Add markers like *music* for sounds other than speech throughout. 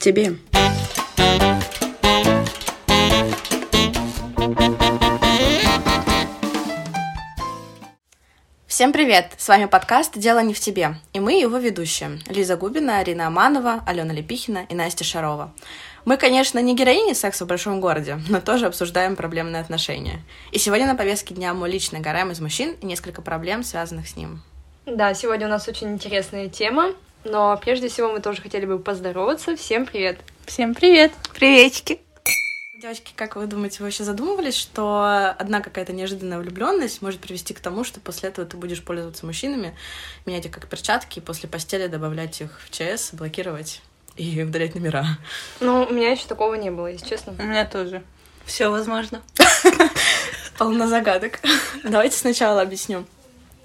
тебе. Всем привет! С вами подкаст «Дело не в тебе» и мы его ведущие Лиза Губина, Арина Аманова, Алена Лепихина и Настя Шарова. Мы, конечно, не героини секса в большом городе, но тоже обсуждаем проблемные отношения. И сегодня на повестке дня мой личный гарем из мужчин и несколько проблем, связанных с ним. Да, сегодня у нас очень интересная тема, но прежде всего мы тоже хотели бы поздороваться. Всем привет! Всем привет! Приветики! Девочки, как вы думаете, вы вообще задумывались, что одна какая-то неожиданная влюбленность может привести к тому, что после этого ты будешь пользоваться мужчинами, менять их как перчатки, и после постели добавлять их в ЧС, блокировать и *laughs* удалять номера? Ну, у меня еще такого не было, если честно. У меня тоже. Все возможно. *laughs* Полно загадок. Давайте сначала объясню.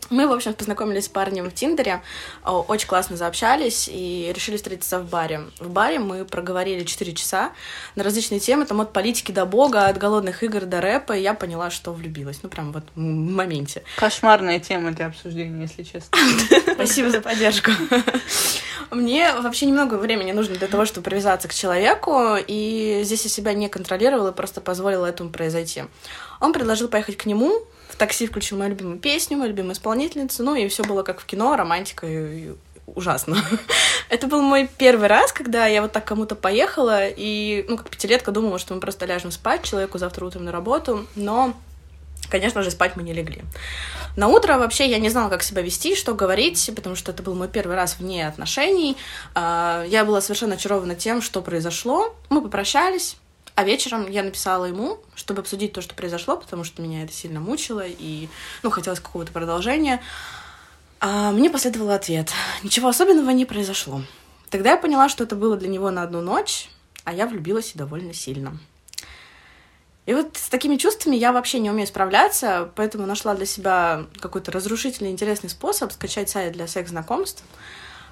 Мы, в общем, познакомились с парнем в Тиндере, очень классно заобщались и решили встретиться в баре. В баре мы проговорили 4 часа на различные темы, там от политики до бога, от голодных игр до рэпа, и я поняла, что влюбилась. Ну, прям вот в моменте. Кошмарная тема для обсуждения, если честно. *laughs* Спасибо за поддержку. *laughs* Мне вообще немного времени нужно для того, чтобы привязаться к человеку, и здесь я себя не контролировала, просто позволила этому произойти. Он предложил поехать к нему, в такси включил мою любимую песню, мою любимую исполнительницу, ну и все было как в кино, романтика и, и ужасно. *laughs* Это был мой первый раз, когда я вот так кому-то поехала, и, ну, как пятилетка думала, что мы просто ляжем спать, человеку завтра утром на работу, но Конечно же, спать мы не легли. На утро вообще я не знала, как себя вести, что говорить, потому что это был мой первый раз вне отношений. А, я была совершенно очарована тем, что произошло. Мы попрощались, а вечером я написала ему, чтобы обсудить то, что произошло, потому что меня это сильно мучило, и, ну, хотелось какого-то продолжения. А мне последовал ответ. Ничего особенного не произошло. Тогда я поняла, что это было для него на одну ночь, а я влюбилась и довольно сильно. И вот с такими чувствами я вообще не умею справляться, поэтому нашла для себя какой-то разрушительный, интересный способ скачать сайт для секс-знакомств —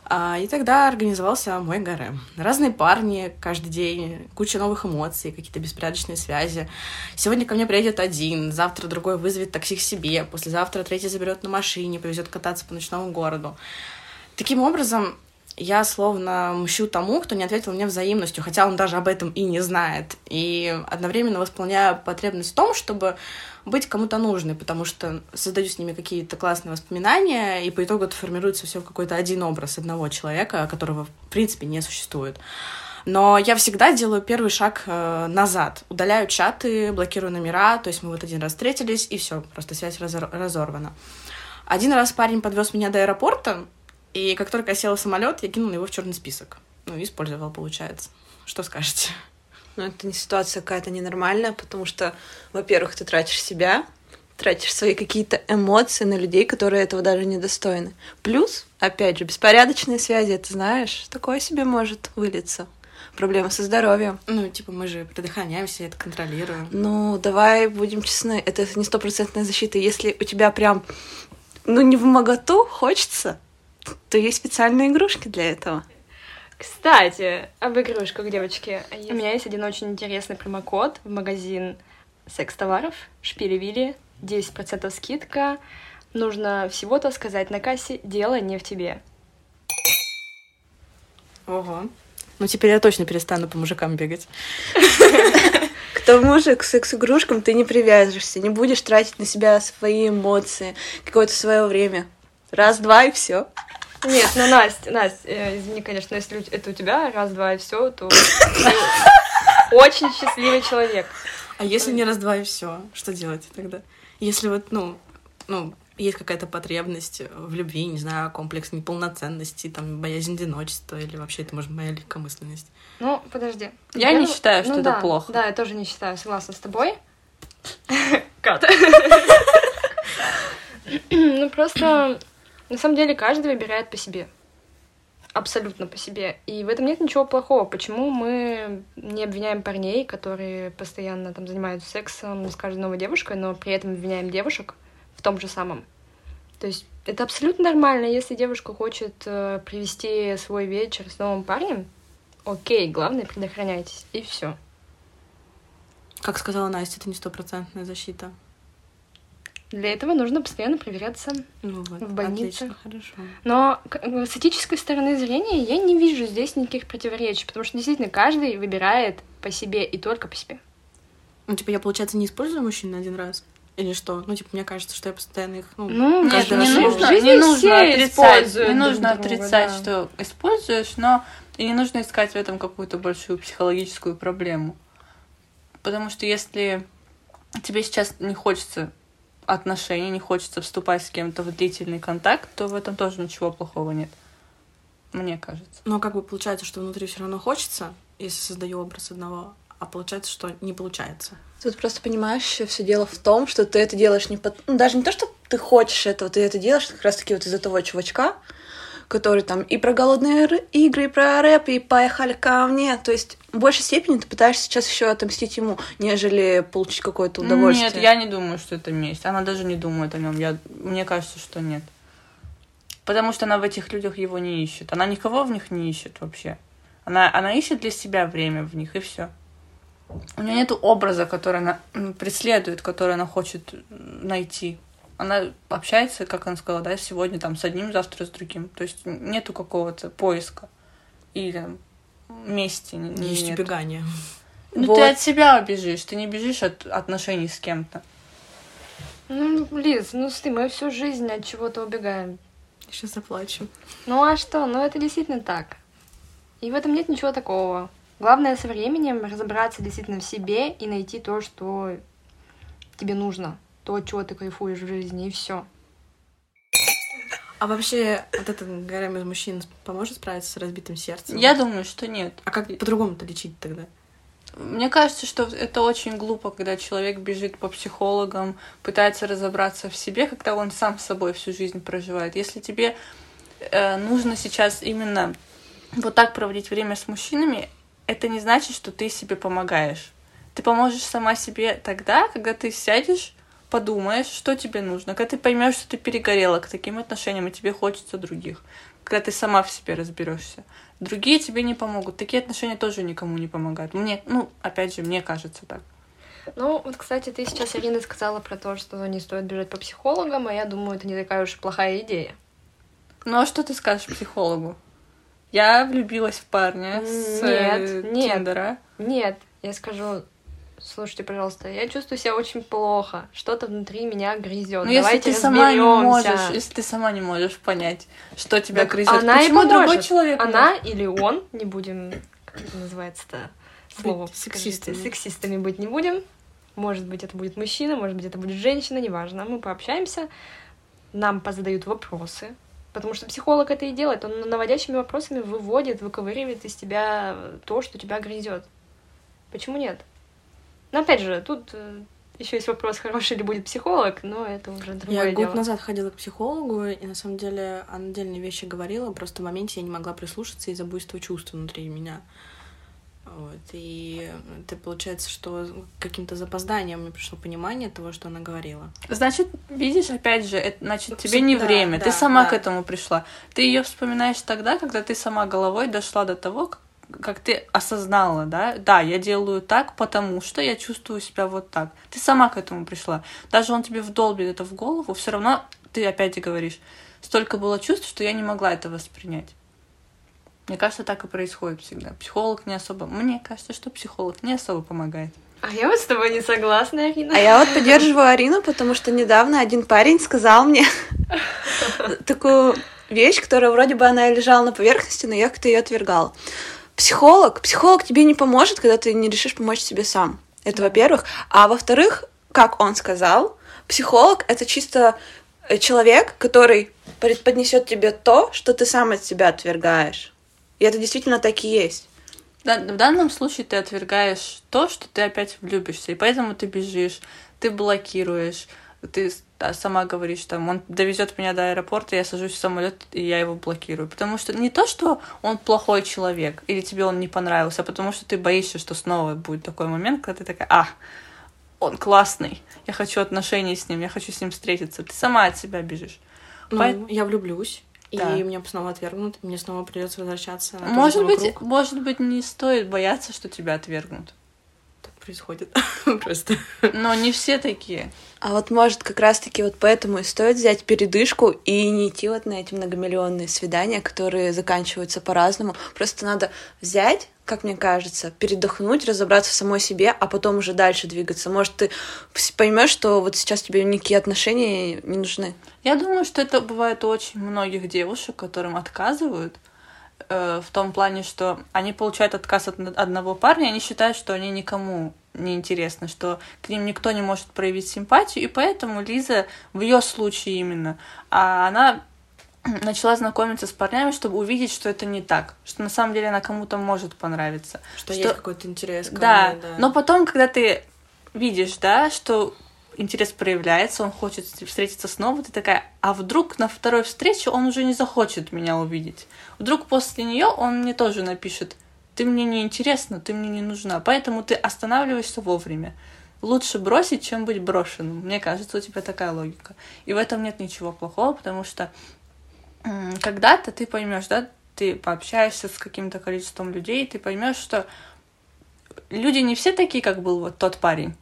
и тогда организовался мой гарем. Разные парни каждый день, куча новых эмоций, какие-то беспорядочные связи. Сегодня ко мне приедет один, завтра другой вызовет такси к себе, послезавтра третий заберет на машине, повезет кататься по ночному городу. Таким образом, я словно мщу тому, кто не ответил мне взаимностью, хотя он даже об этом и не знает. И одновременно восполняю потребность в том, чтобы быть кому-то нужной, потому что создаю с ними какие-то классные воспоминания, и по итогу это формируется все в какой-то один образ одного человека, которого, в принципе, не существует. Но я всегда делаю первый шаг э, назад. Удаляю чаты, блокирую номера. То есть мы вот один раз встретились, и все, просто связь разор- разорвана. Один раз парень подвез меня до аэропорта, и как только я села в самолет, я кинула его в черный список. Ну, использовала, получается. Что скажете? Ну, это не ситуация какая-то ненормальная, потому что, во-первых, ты тратишь себя, тратишь свои какие-то эмоции на людей, которые этого даже не достойны. Плюс, опять же, беспорядочные связи, ты знаешь, такое себе может вылиться. Проблемы со здоровьем. Ну, типа, мы же предохраняемся, это контролируем. Ну, давай будем честны, это не стопроцентная защита. Если у тебя прям, ну, не в моготу хочется, то есть специальные игрушки для этого. Кстати, об игрушках, девочки. У меня есть один очень интересный промокод в магазин секс-товаров Шпили-Вили. 10% скидка. Нужно всего-то сказать на кассе «Дело не в тебе». Ого. Ну, теперь я точно перестану по мужикам бегать. *laughs* К тому же к секс-игрушкам ты не привяжешься, не будешь тратить на себя свои эмоции, какое-то свое время. Раз-два и все. Нет, ну, Настя, Настя, э, извини, конечно, если это у тебя раз-два и все, то очень счастливый человек. А если не раз-два и все, что делать тогда? Если вот, ну, ну, есть какая-то потребность в любви, не знаю, комплекс неполноценности, там, боязнь одиночества, или вообще это, может, моя легкомысленность. Ну, подожди. Я, я не считаю, что ну, это да, плохо. Да, я тоже не считаю, согласна с тобой. Кат. *laughs* Ну, просто на самом деле каждый выбирает по себе. Абсолютно по себе. И в этом нет ничего плохого. Почему мы не обвиняем парней, которые постоянно там занимаются сексом с каждой новой девушкой, но при этом обвиняем девушек в том же самом? То есть это абсолютно нормально, если девушка хочет э, привести свой вечер с новым парнем, окей, главное, предохраняйтесь, и все. Как сказала Настя, это не стопроцентная защита. Для этого нужно постоянно проверяться Ну вот, в больнице. отлично, хорошо. Но э, с этической стороны зрения я не вижу здесь никаких противоречий, потому что действительно каждый выбирает по себе и только по себе. Ну, типа, я, получается, не использую мужчин на один раз? Или что? Ну, типа, мне кажется, что я постоянно их, ну, Ну, Нет, каждый не раз нужно, не нужно все отрицать, не друг нужно друга, отрицать, да. что используешь, но и не нужно искать в этом какую-то большую психологическую проблему. Потому что если тебе сейчас не хочется отношений, не хочется вступать с кем-то в длительный контакт, то в этом тоже ничего плохого нет. Мне кажется. Но как бы получается, что внутри все равно хочется, если создаю образ одного, а получается, что не получается. Тут просто понимаешь, все дело в том, что ты это делаешь не под... ну, даже не то, что ты хочешь этого, ты это делаешь как раз-таки вот из-за того чувачка, который там и про голодные ры- игры, и про рэп, и поехали ко мне. То есть в большей степени ты пытаешься сейчас еще отомстить ему, нежели получить какое-то удовольствие. Нет, я не думаю, что это месть. Она даже не думает о нем. Я... Мне кажется, что нет. Потому что она в этих людях его не ищет. Она никого в них не ищет вообще. Она, она ищет для себя время в них, и все. У нее нет образа, который она преследует, который она хочет найти. Она общается, как она сказала, да, сегодня там с одним, завтра с другим. То есть нету какого-то поиска или мести. не- есть нет. убегание. Ну, Вот. ты от себя бежишь, ты не бежишь от отношений с кем-то. Ну, Лиз, ну смотри, мы всю жизнь от чего-то убегаем. Сейчас заплачу. Ну а что? Ну это действительно так. И в этом нет ничего такого. Главное со временем разобраться действительно в себе и найти то, что тебе нужно, то, от чего ты кайфуешь в жизни, и все. А вообще, вот этот гарем из мужчин поможет справиться с разбитым сердцем? Я думаю, что нет. А как по-другому-то лечить тогда? Мне кажется, что это очень глупо, когда человек бежит по психологам, пытается разобраться в себе, когда он сам с собой всю жизнь проживает. Если тебе э, нужно сейчас именно вот так проводить время с мужчинами, это не значит, что ты себе помогаешь. Ты поможешь сама себе тогда, когда ты сядешь, подумаешь, что тебе нужно, когда ты поймешь, что ты перегорела к таким отношениям, и тебе хочется других, когда ты сама в себе разберешься. Другие тебе не помогут. Такие отношения тоже никому не помогают. Мне, ну, опять же, мне кажется так. Ну, вот, кстати, ты сейчас, Ирина, сказала про то, что не стоит бежать по психологам, а я думаю, это не такая уж и плохая идея. Ну, а что ты скажешь психологу? Я влюбилась в парня с Нет, э, нет. Тиндера. Нет, я скажу, слушайте, пожалуйста, я чувствую себя очень плохо, что-то внутри меня грызет. Ну, если ты сама не можешь, если ты сама не можешь понять, что тебя Так грызет, она почему и другой человек Она может? или он, не будем, как это называется-то, слово Быть сексистами. скажите, сексистами быть не будем. Может быть, это будет мужчина, может быть, это будет женщина, неважно. Мы пообщаемся, нам позадают вопросы, потому что психолог это и делает. Он наводящими вопросами выводит, выковыривает из тебя то, что тебя грызет. Почему нет? Но опять же, тут еще есть вопрос, хороший ли будет психолог, но это уже другое Я дело. год назад ходила к психологу, и на самом деле она отдельные вещи говорила, просто в моменте я не могла прислушаться из-за буйства чувств внутри меня. Вот. И это получается, что каким-то запозданием мне пришло понимание того, что она говорила. Значит, видишь, опять же, это, значит, Ну, тебе не да, время. да, ты сама да. к этому пришла. Ты ее вспоминаешь тогда, когда ты сама головой дошла до того, как, как ты осознала, да, да, я делаю так, потому что я чувствую себя вот так. Ты сама к этому пришла. Даже он тебе вдолбит это в голову, все равно ты опять и говоришь, столько было чувств, что я не могла это воспринять. Мне кажется, так и происходит всегда. Психолог не особо... Мне кажется, что психолог не особо помогает. А я вот с тобой не согласна, Ирина. А я вот поддерживаю Арину, потому что недавно один парень сказал мне *laughs* такую вещь, которая вроде бы она и лежала на поверхности, но я как-то ее отвергала. Психолог, психолог тебе не поможет, когда ты не решишь помочь себе сам. Это во-первых. А во-вторых, как он сказал, психолог это чисто э, человек, который преподнесет тебе то, что ты сам от себя отвергаешь. И это действительно так и есть. Да, в данном случае ты отвергаешь то, что ты опять влюбишься, и поэтому ты бежишь, ты блокируешь, ты сама говоришь, там, он довезет меня до аэропорта, я сажусь в самолет и я его блокирую. Потому что не то, что он плохой человек, или тебе он не понравился, а потому что ты боишься, что снова будет такой момент, когда ты такая, а, он классный, я хочу отношений с ним, я хочу с ним встретиться. Ты сама от себя бежишь. Ну, Поэт- я влюблюсь, Да. и меня снова отвергнут, мне снова придется возвращаться. на Может быть, круг. может быть, не стоит бояться, что тебя отвергнут. Происходит. *laughs* Просто. Но не все такие. А вот может как раз-таки вот поэтому и стоит взять передышку и не идти вот на эти многомиллионные свидания, которые заканчиваются по-разному. Просто надо взять, как мне кажется, передохнуть, разобраться в самой себе, а потом уже дальше двигаться. Может, ты поймешь, что вот сейчас тебе никакие отношения не нужны. Я думаю, что это бывает у очень многих девушек, которым отказывают, в том плане, что они получают отказ от одного парня, они считают, что они никому не интересны, что к ним никто не может проявить симпатию, и поэтому Лиза в ее случае именно, а она *clears throat* начала знакомиться с парнями, чтобы увидеть, что это не так, что на самом деле она кому-то может понравиться. Что, что... есть какой-то интерес ко да, мне, да. Но потом, когда ты видишь, да, что интерес проявляется, он хочет встретиться снова, ты такая, а вдруг на второй встрече он уже не захочет меня увидеть? Вдруг после нее он мне тоже напишет, ты мне не интересна, ты мне не нужна, поэтому ты останавливаешься вовремя. Лучше бросить, чем быть брошенным. Мне кажется, у тебя такая логика. И в этом нет ничего плохого, потому что когда-то ты поймешь, да, ты пообщаешься с каким-то количеством людей, ты поймешь, что люди не все такие, как был вот тот парень,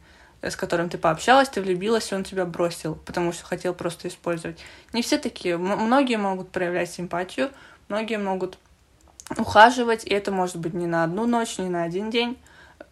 с которым ты пообщалась, ты влюбилась, и он тебя бросил, потому что хотел просто использовать. Не все такие. Многие могут проявлять симпатию, многие могут ухаживать, и это может быть не на одну ночь, не на один день.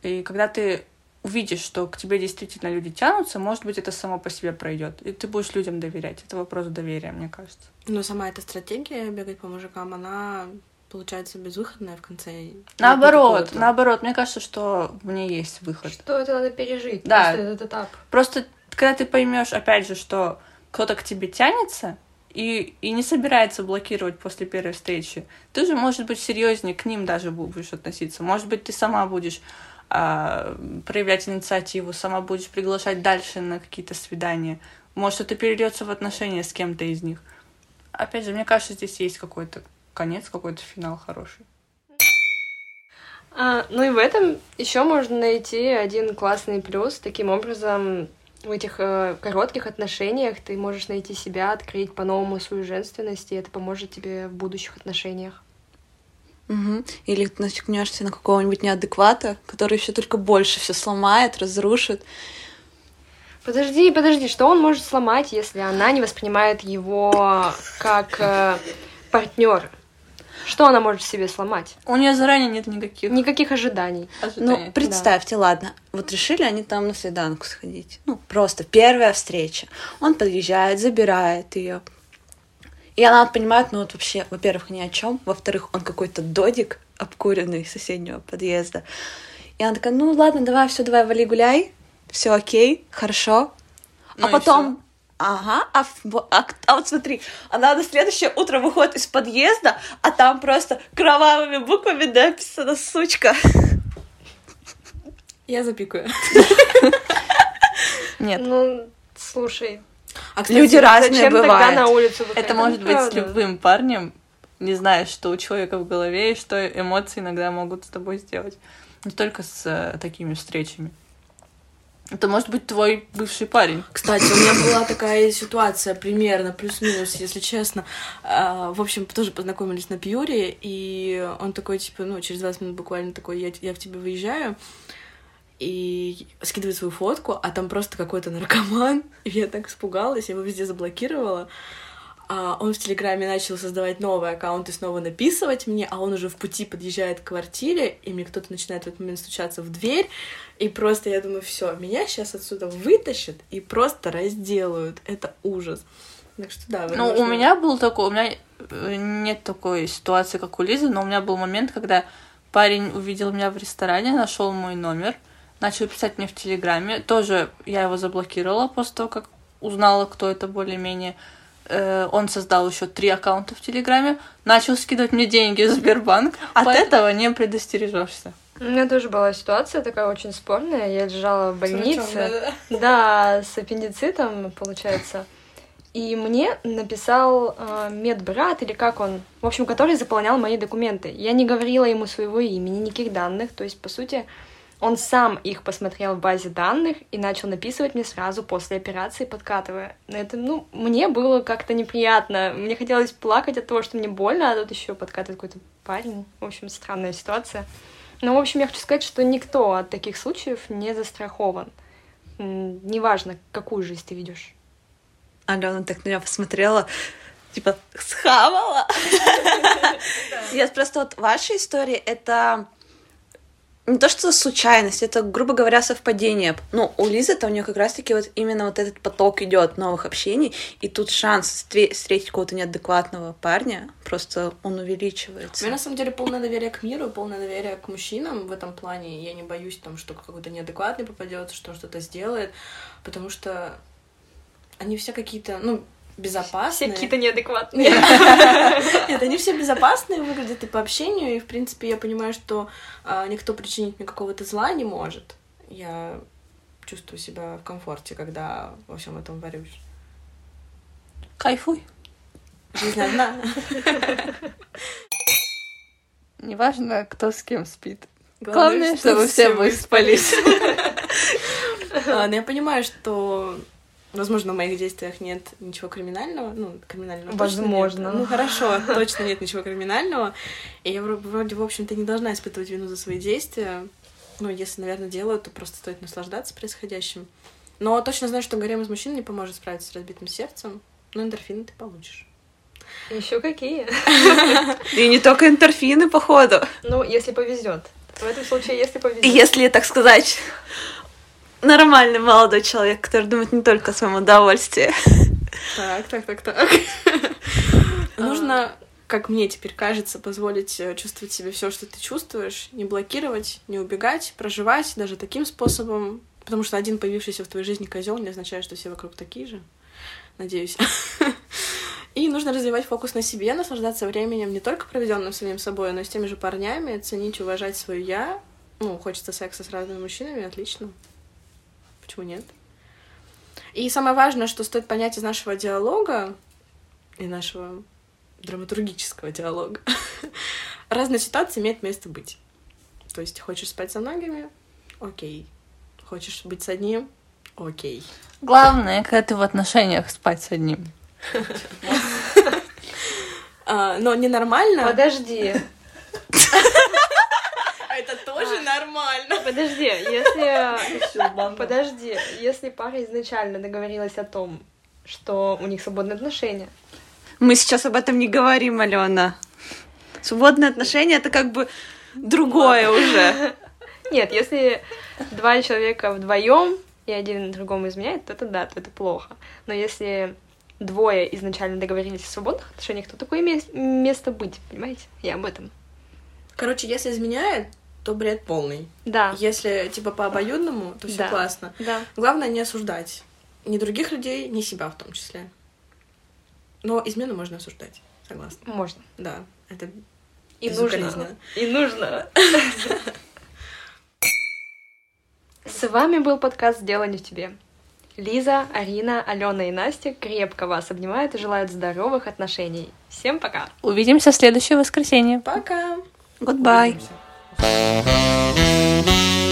И когда ты увидишь, что к тебе действительно люди тянутся, может быть, это само по себе пройдет. И ты будешь людям доверять. Это вопрос доверия, мне кажется. Но сама эта стратегия бегать по мужикам, она получается безвыходная в конце. Наоборот, наоборот, мне кажется, что в ней есть выход. Что это надо пережить, да. просто этот этап. Просто когда ты поймешь, опять же, что кто-то к тебе тянется, и, и не собирается блокировать после первой встречи, ты же, может быть, серьезнее к ним даже будешь относиться. Может быть, ты сама будешь а, проявлять инициативу, сама будешь приглашать дальше на какие-то свидания. Может, это перейдется в отношения с кем-то из них. Опять же, мне кажется, здесь есть какой-то конец, какой-то финал хороший. А, ну и в этом еще можно найти один классный плюс. Таким образом, в этих э, коротких отношениях ты можешь найти себя, открыть по-новому свою женственность, и это поможет тебе в будущих отношениях. Угу. Или ты наткнешься на какого-нибудь неадеквата, который еще только больше все сломает, разрушит. Подожди, подожди, что он может сломать, если она не воспринимает его как э, партнер? Что она может себе сломать? У нее заранее нет никаких никаких ожиданий. ожиданий. Ну, представьте, да. ладно, вот решили они там на свиданку сходить. Ну, просто первая встреча. Он подъезжает, забирает ее, и она понимает, ну вот вообще, во-первых, ни о чем, во-вторых, он какой-то додик обкуренный из соседнего подъезда. И она такая, ну ладно, давай, все, давай, вали гуляй, все окей, хорошо. Ну а потом. Ага, а, а, а вот смотри, она на следующее утро выходит из подъезда, а там просто кровавыми буквами написано «сучка». Я запикаю. *laughs* Нет. Ну, слушай, а, кстати, Люди разные бывают. На улицу Это может быть с любым парнем, не знаешь, что у человека в голове и что эмоции иногда могут с тобой сделать. Не только с э, такими встречами. Это может быть твой бывший парень. Кстати, у меня была такая ситуация примерно, плюс-минус, если честно. А, в общем, тоже познакомились на Пьюре, и он такой, типа, ну, через 20 минут буквально такой, я, я в тебя выезжаю и скидывает свою фотку, а там просто какой-то наркоман. *laughs* И я так испугалась, я его везде заблокировала. А он в Телеграме начал создавать новый аккаунт и снова написывать мне, а он уже в пути подъезжает к квартире, и мне кто-то начинает в этот момент стучаться в дверь, и просто я думаю, все, меня сейчас отсюда вытащат и просто разделают. Это ужас. Так что да. Ну, у меня был такой, у меня э, нет такой ситуации, как у Лизы, но у меня был момент, когда парень увидел меня в ресторане, нашел мой номер, начал писать мне в Телеграме. Тоже я его заблокировала после того, как узнала, кто это более-менее. Э, он создал еще три аккаунта в Телеграме, начал скидывать мне деньги в Сбербанк. От Поэтому... этого не предостережешься. У меня тоже была ситуация такая очень спорная. Я лежала в больнице. Да, с аппендицитом, получается. И мне написал э, медбрат, или как он, в общем, который заполнял мои документы. Я не говорила ему своего имени, никаких данных. То есть, по сути, он сам их посмотрел в базе данных и начал написывать мне сразу после операции, подкатывая. Это, ну, мне было как-то неприятно. Мне хотелось плакать от того, что мне больно, а тут еще подкатывает какой-то парень. В общем, странная ситуация. Ну, в общем, я хочу сказать, что никто от таких случаев не застрахован. Неважно, какую жизнь ты ведешь. Алена так на меня посмотрела, типа, схавала. *laughs* Нет, просто вот ваша история — это не то, что случайность, это, грубо говоря, совпадение. Ну, у Лизы то у нее как раз-таки вот именно вот этот поток идет новых общений, и тут шанс встре- встретить какого-то неадекватного парня, просто он У меня увеличивается. на самом деле полное доверие к миру, полное доверие к мужчинам в этом плане. Я не боюсь там, что какой-то неадекватный попадется, что он что-то сделает, потому что они все какие-то, ну, Все безопасные. какие-то неадекватные. *laughs* Нет, они все безопасные выглядят и по общению, и, в принципе, я понимаю, что а, никто причинить мне какого-то зла не может. Я чувствую себя в комфорте, когда во всем этом варюсь. Кайфуй. Жизнь одна. Неважно, кто с кем спит. Главное, Главное, чтобы все выспались. А, *laughs* но я понимаю, что, возможно, в моих действиях нет ничего криминального. Ну, криминального точно нет. Возможно. Ну, хорошо, точно нет ничего криминального. И я вро- вроде, в общем-то, не должна испытывать вину за свои действия. Ну, если, наверное, делаю, то просто стоит наслаждаться происходящим. Но точно знаю, что гарем из мужчин не поможет справиться с разбитым сердцем. Но эндорфины ты получишь. Еще какие? *laughs* И не только эндорфины, походу. Ну, если повезет. В этом случае, если И повезет. если, так сказать, нормальный молодой человек, который думает не только о своем удовольствии. Так, так, так, так. Нужно, как мне теперь кажется, позволить э, чувствовать себе все, что ты чувствуешь, не блокировать, не убегать, проживать даже таким способом. Потому что один появившийся в твоей жизни козел не означает, что все вокруг такие же. Надеюсь. *laughs* И нужно развивать фокус на себе, наслаждаться временем не только проведенным самим собой, но и с теми же парнями, ценить, уважать свою я. Ну, хочется секса с разными мужчинами, отлично. Почему нет? И самое важное, что стоит понять из нашего диалога и нашего драматургического диалога, *laughs* разные ситуации имеют место быть. То есть хочешь спать со многими? Окей. Хочешь быть с одним? Окей. Главное, когда ты в отношениях спать с одним. А, но ненормально. Подожди, *laughs* А это тоже нормально. подожди, если... *laughs* Подожди, если пара изначально договорилась о том, что у них свободные отношения, Мы сейчас об этом не говорим, Алена. Свободные отношения это как бы другое уже. *laughs* Нет, если два человека вдвоем и один другому изменяет, то это да, то это плохо. Но если двое изначально договорились о свободных отношениях, то такое мес- место быть, понимаете? Я об этом. Короче, если изменяет, то бред полный. Да, Если типа по обоюдному, то все Да. классно. да. Главное не осуждать ни других людей, ни себя в том числе. Но измену можно осуждать, согласна. Можно. Да, это И нужно. И нужно. *laughs* С вами был подкаст «Дело не в тебе». Лиза, Арина, Алена и Настя крепко вас обнимают и желают здоровых отношений. Всем пока! Увидимся в следующее воскресенье. Пока! Goodbye. Увидимся. Thank you.